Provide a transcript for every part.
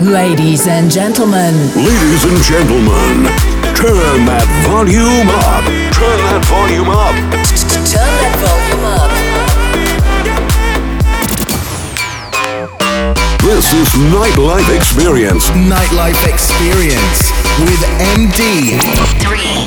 Ladies and gentlemen. Ladies and gentlemen. Turn that volume up. Turn that volume up. Turn that volume up. This is Nightlife Experience. Nightlife Experience with MD. Three,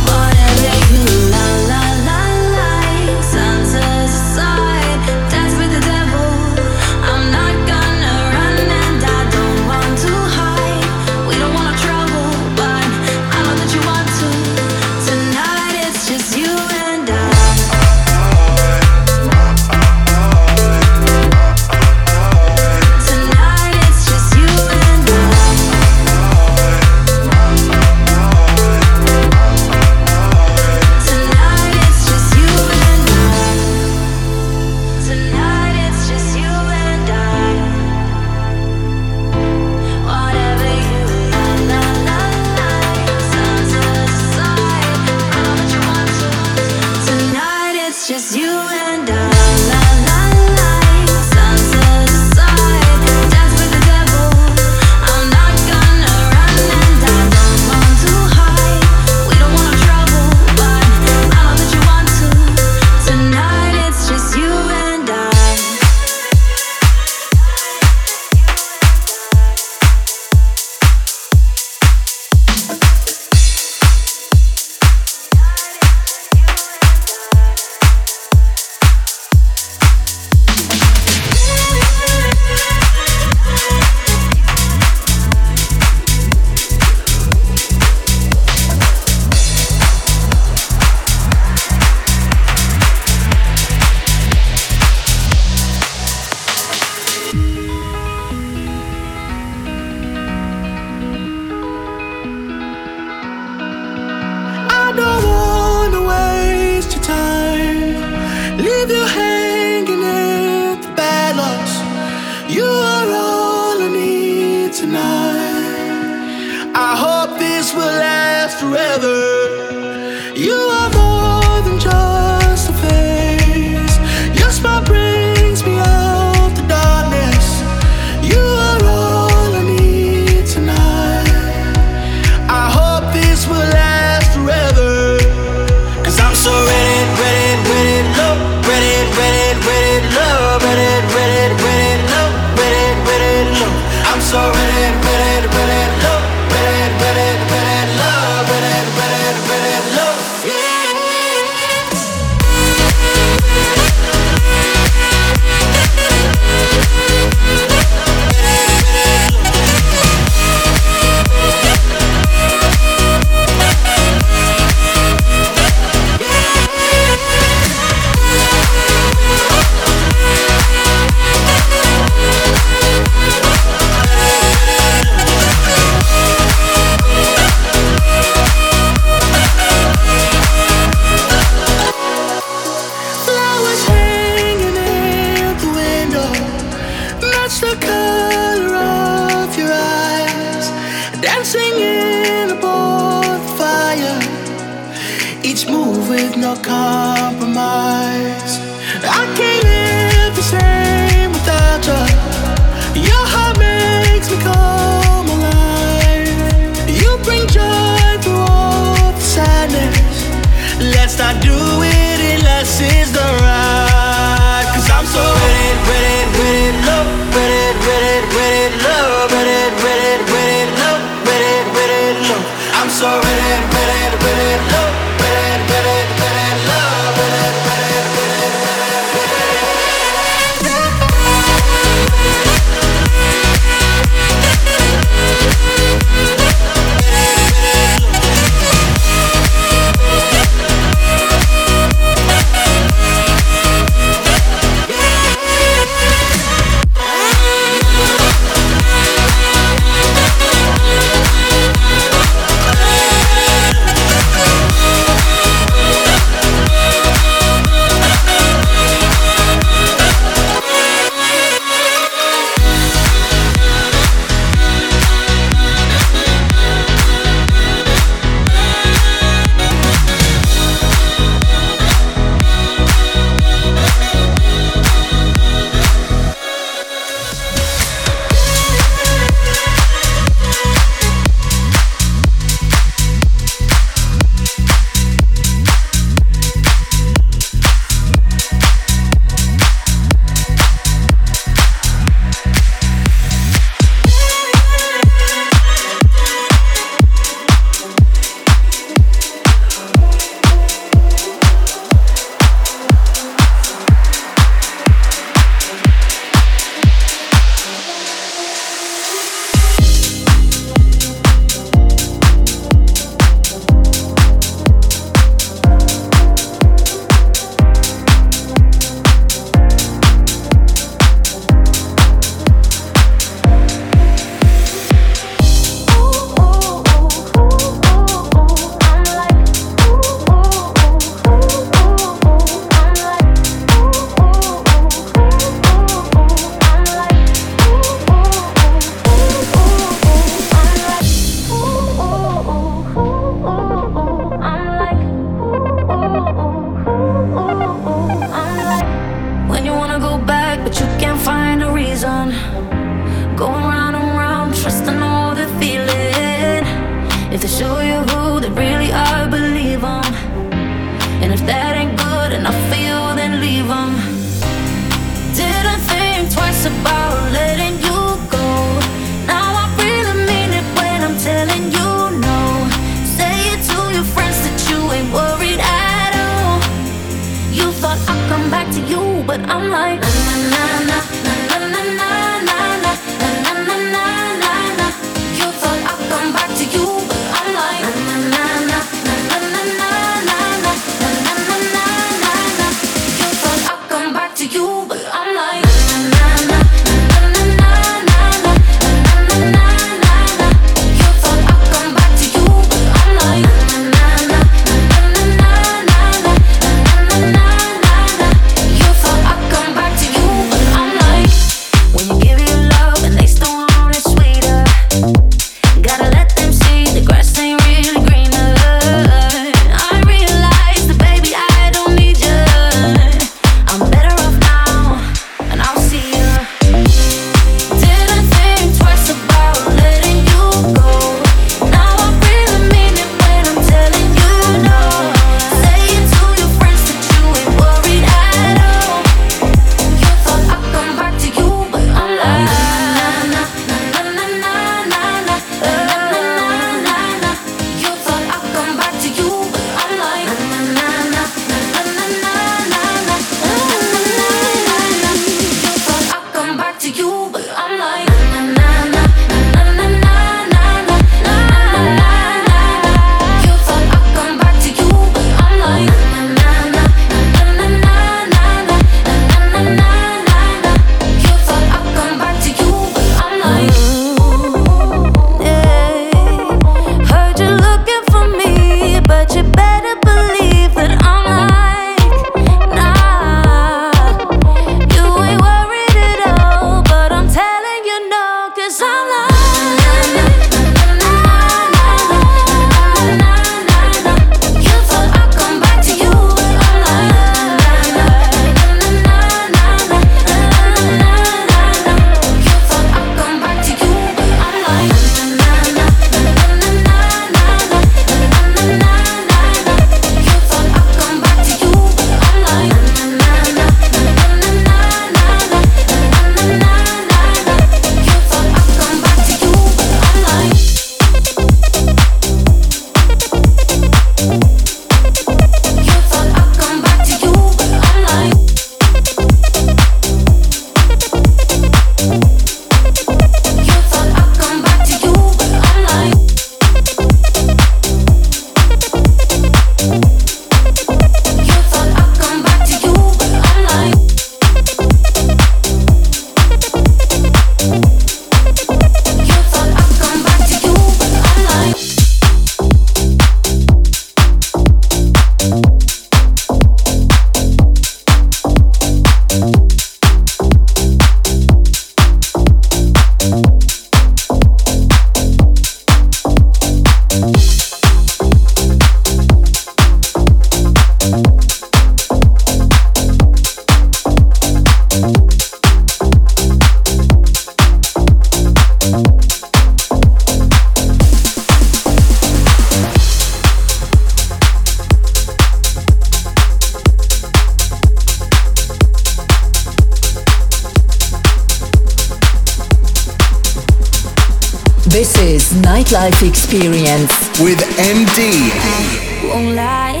life experience with MD. I won't lie,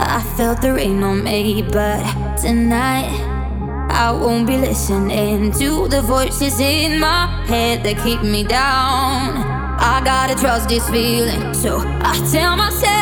I felt the rain on me, but tonight I won't be listening to the voices in my head that keep me down. I gotta trust this feeling, so I tell myself.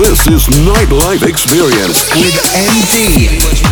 This is Nightlife Experience with MD.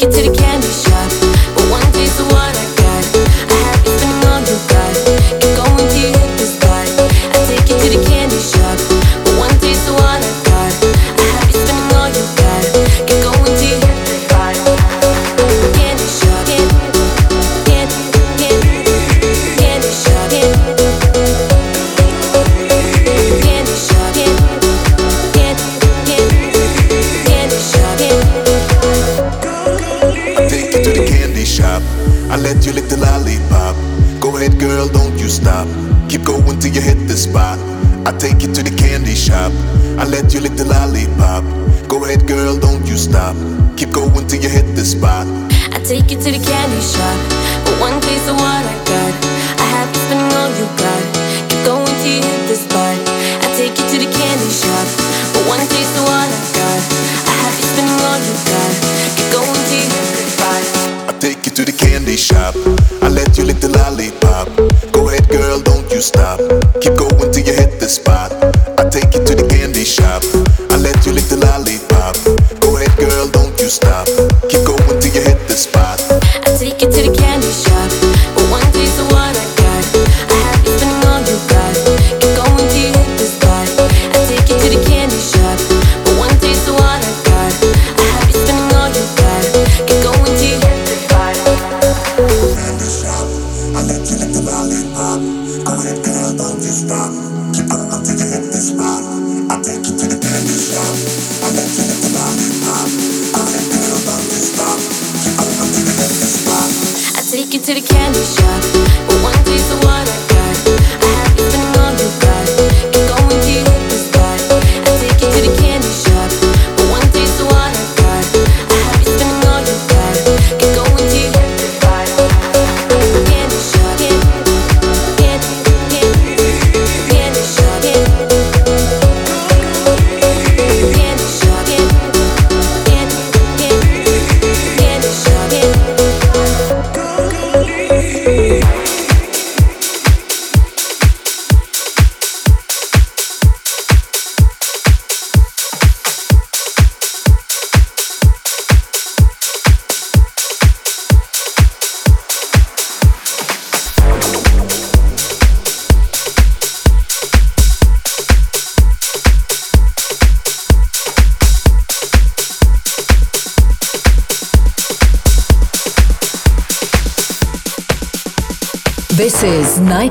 I to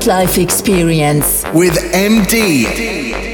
Nightlife Experience. with MD.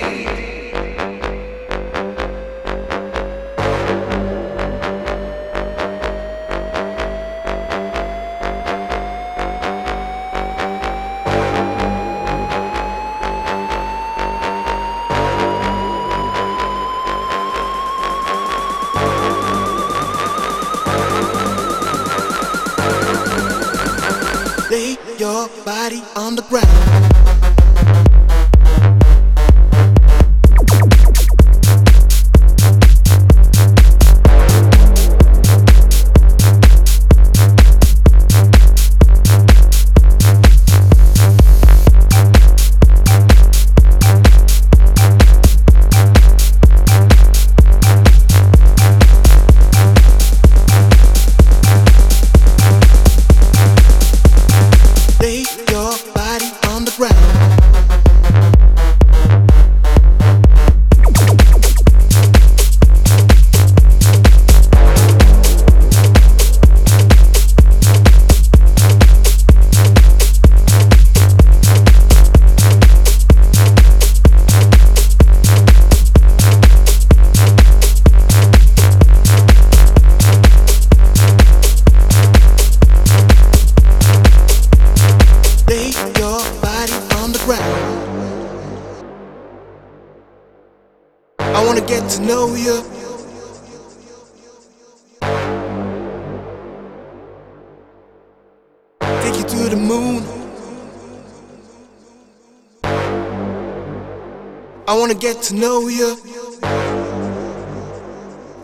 wanna get to know you.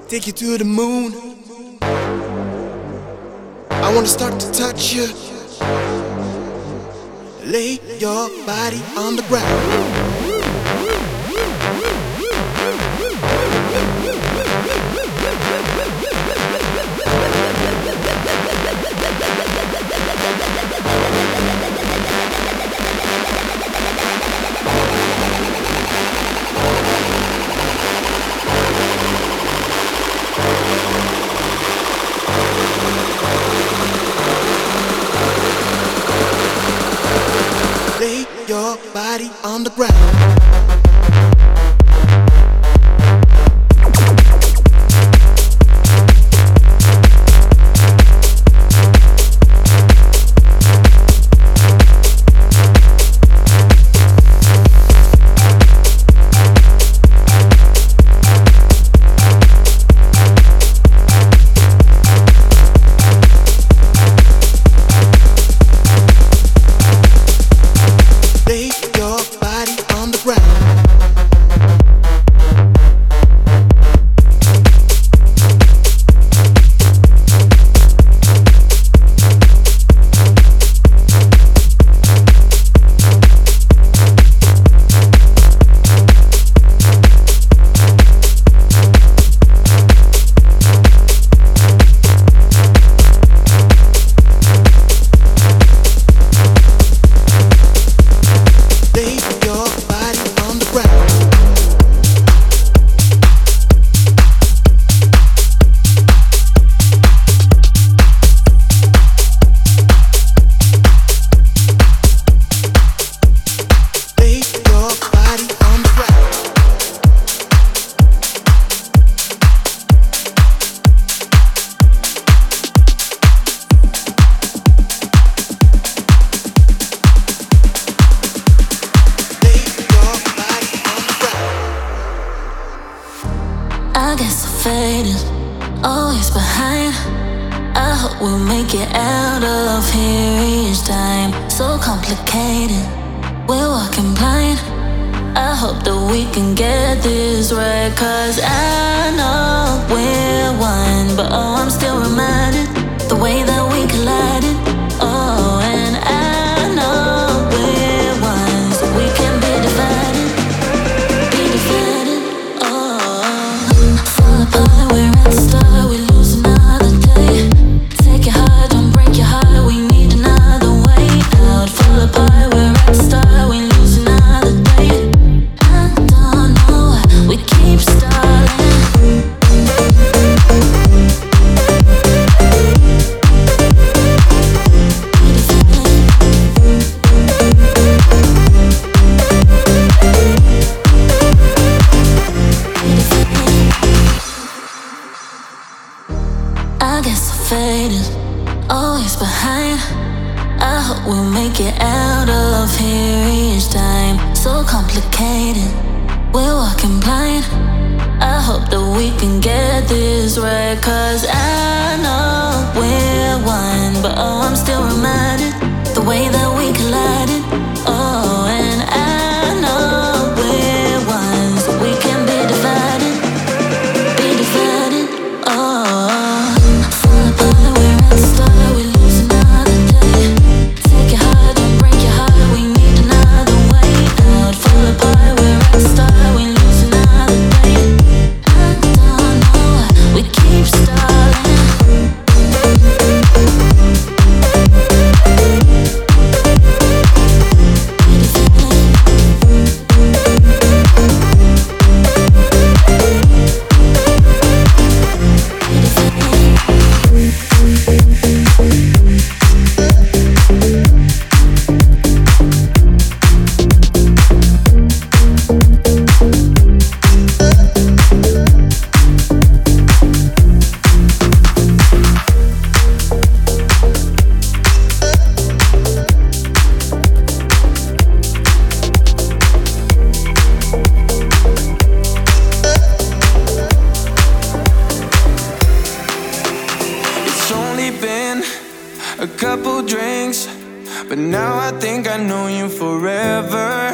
Take you to the moon. I wanna start to touch you. Lay your body on the ground. A couple drinks, but now I think I know you forever.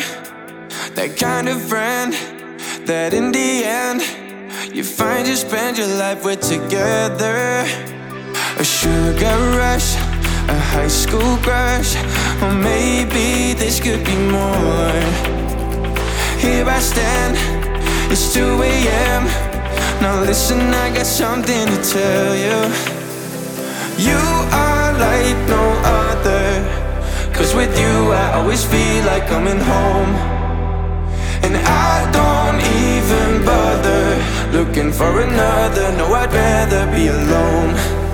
That kind of friend that in the end you find you spend your life with together. A sugar rush, a high school crush, or maybe this could be more. Here I stand, it's 2 a.m. Now listen, I got something to tell you. You are like no other. Cause with you, I always feel like coming home. And I don't even bother looking for another. No, I'd rather be alone.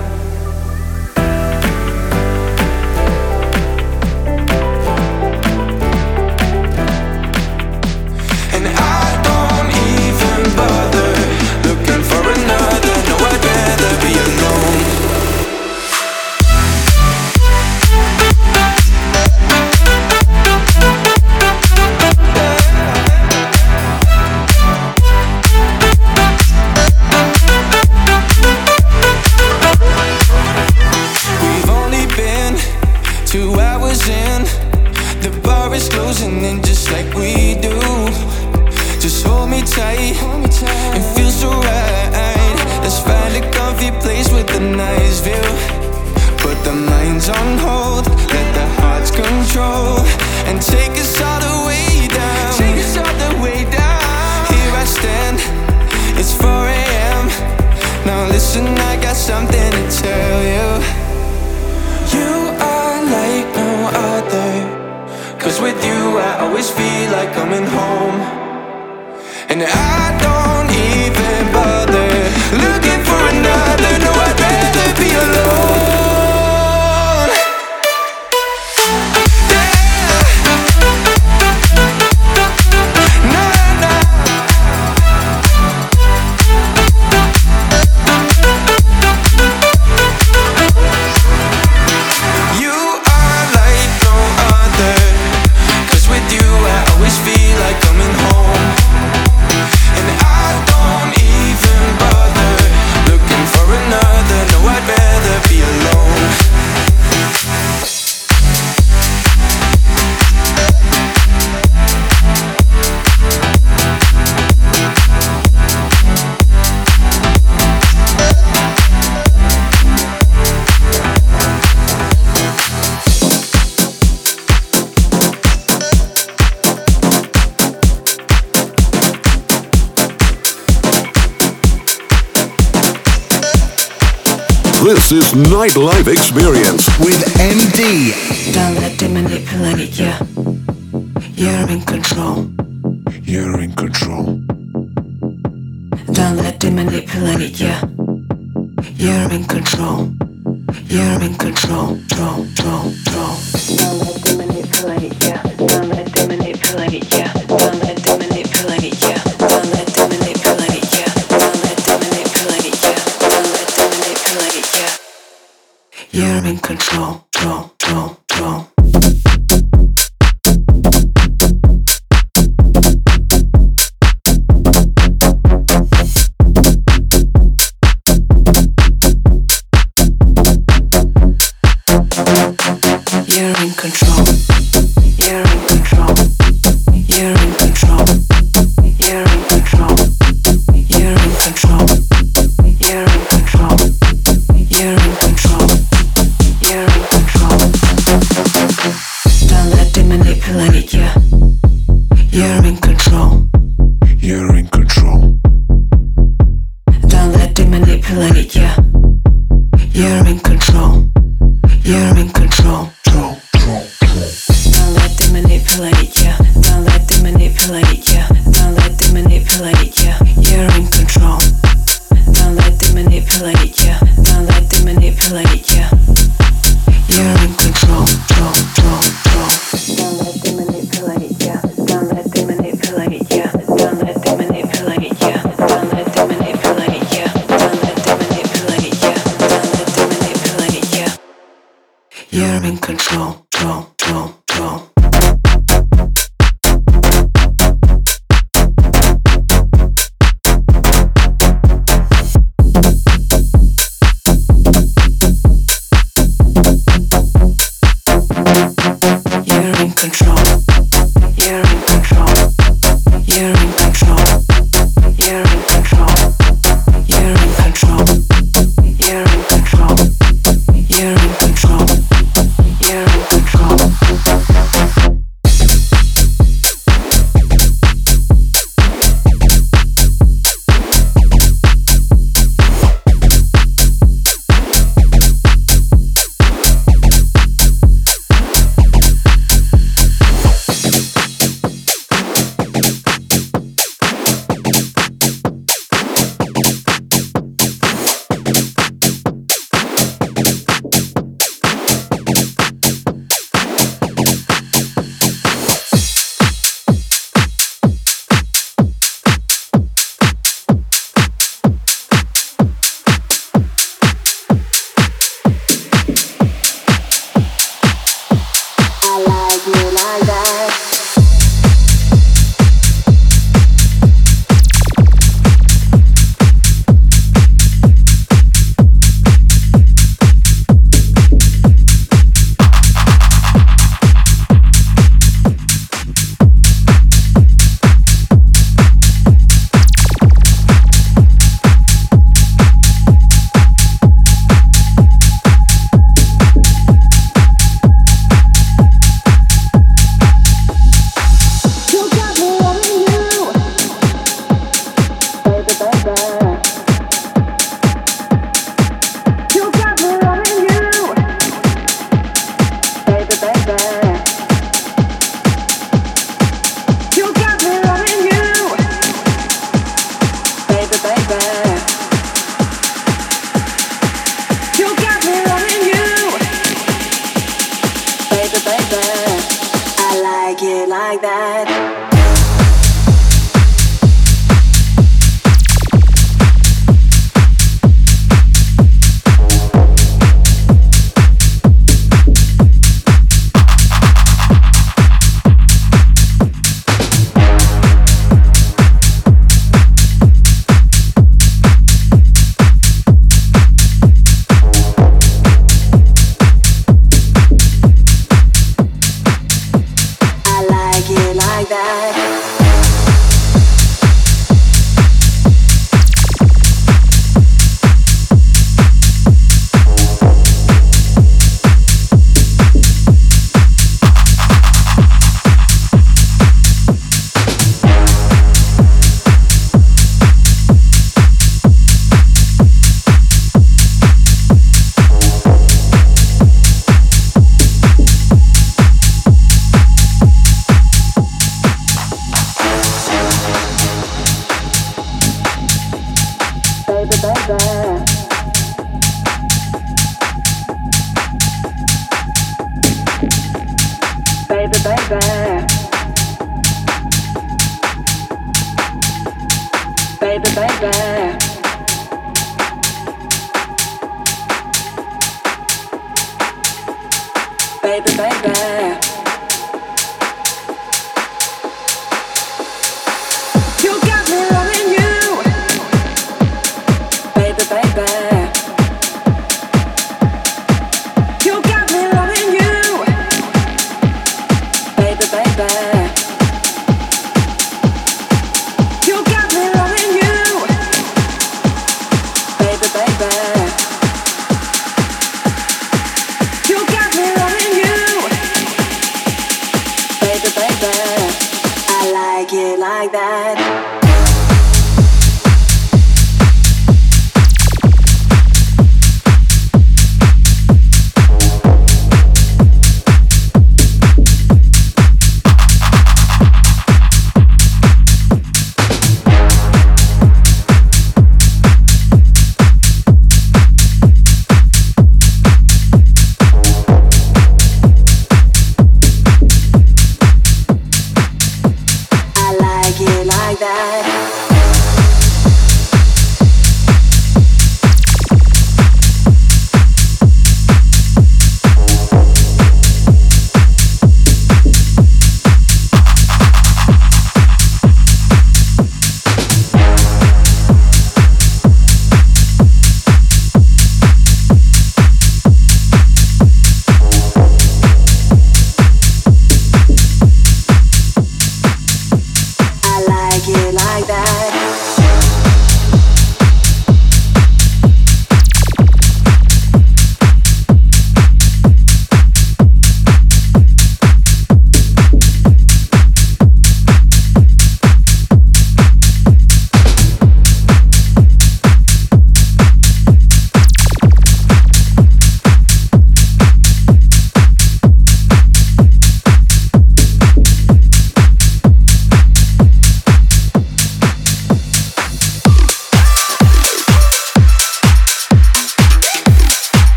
closing in just like we do. Just hold me tight, it feels so right. Let's find a comfy place with a nice view. Put the minds on hold, let the hearts control, and take us all the way down. Take us all the way down. Here I stand, it's 4 a.m. Now listen, I got something to tell you. You are like no other. Cause with you I always feel like coming home. And I don't This is Nightlife Experience with MD. Don't let them manipulate you. You're in control. You're in control. Don't let them manipulate you. You're in control. You're in control. Control, control, control. Control,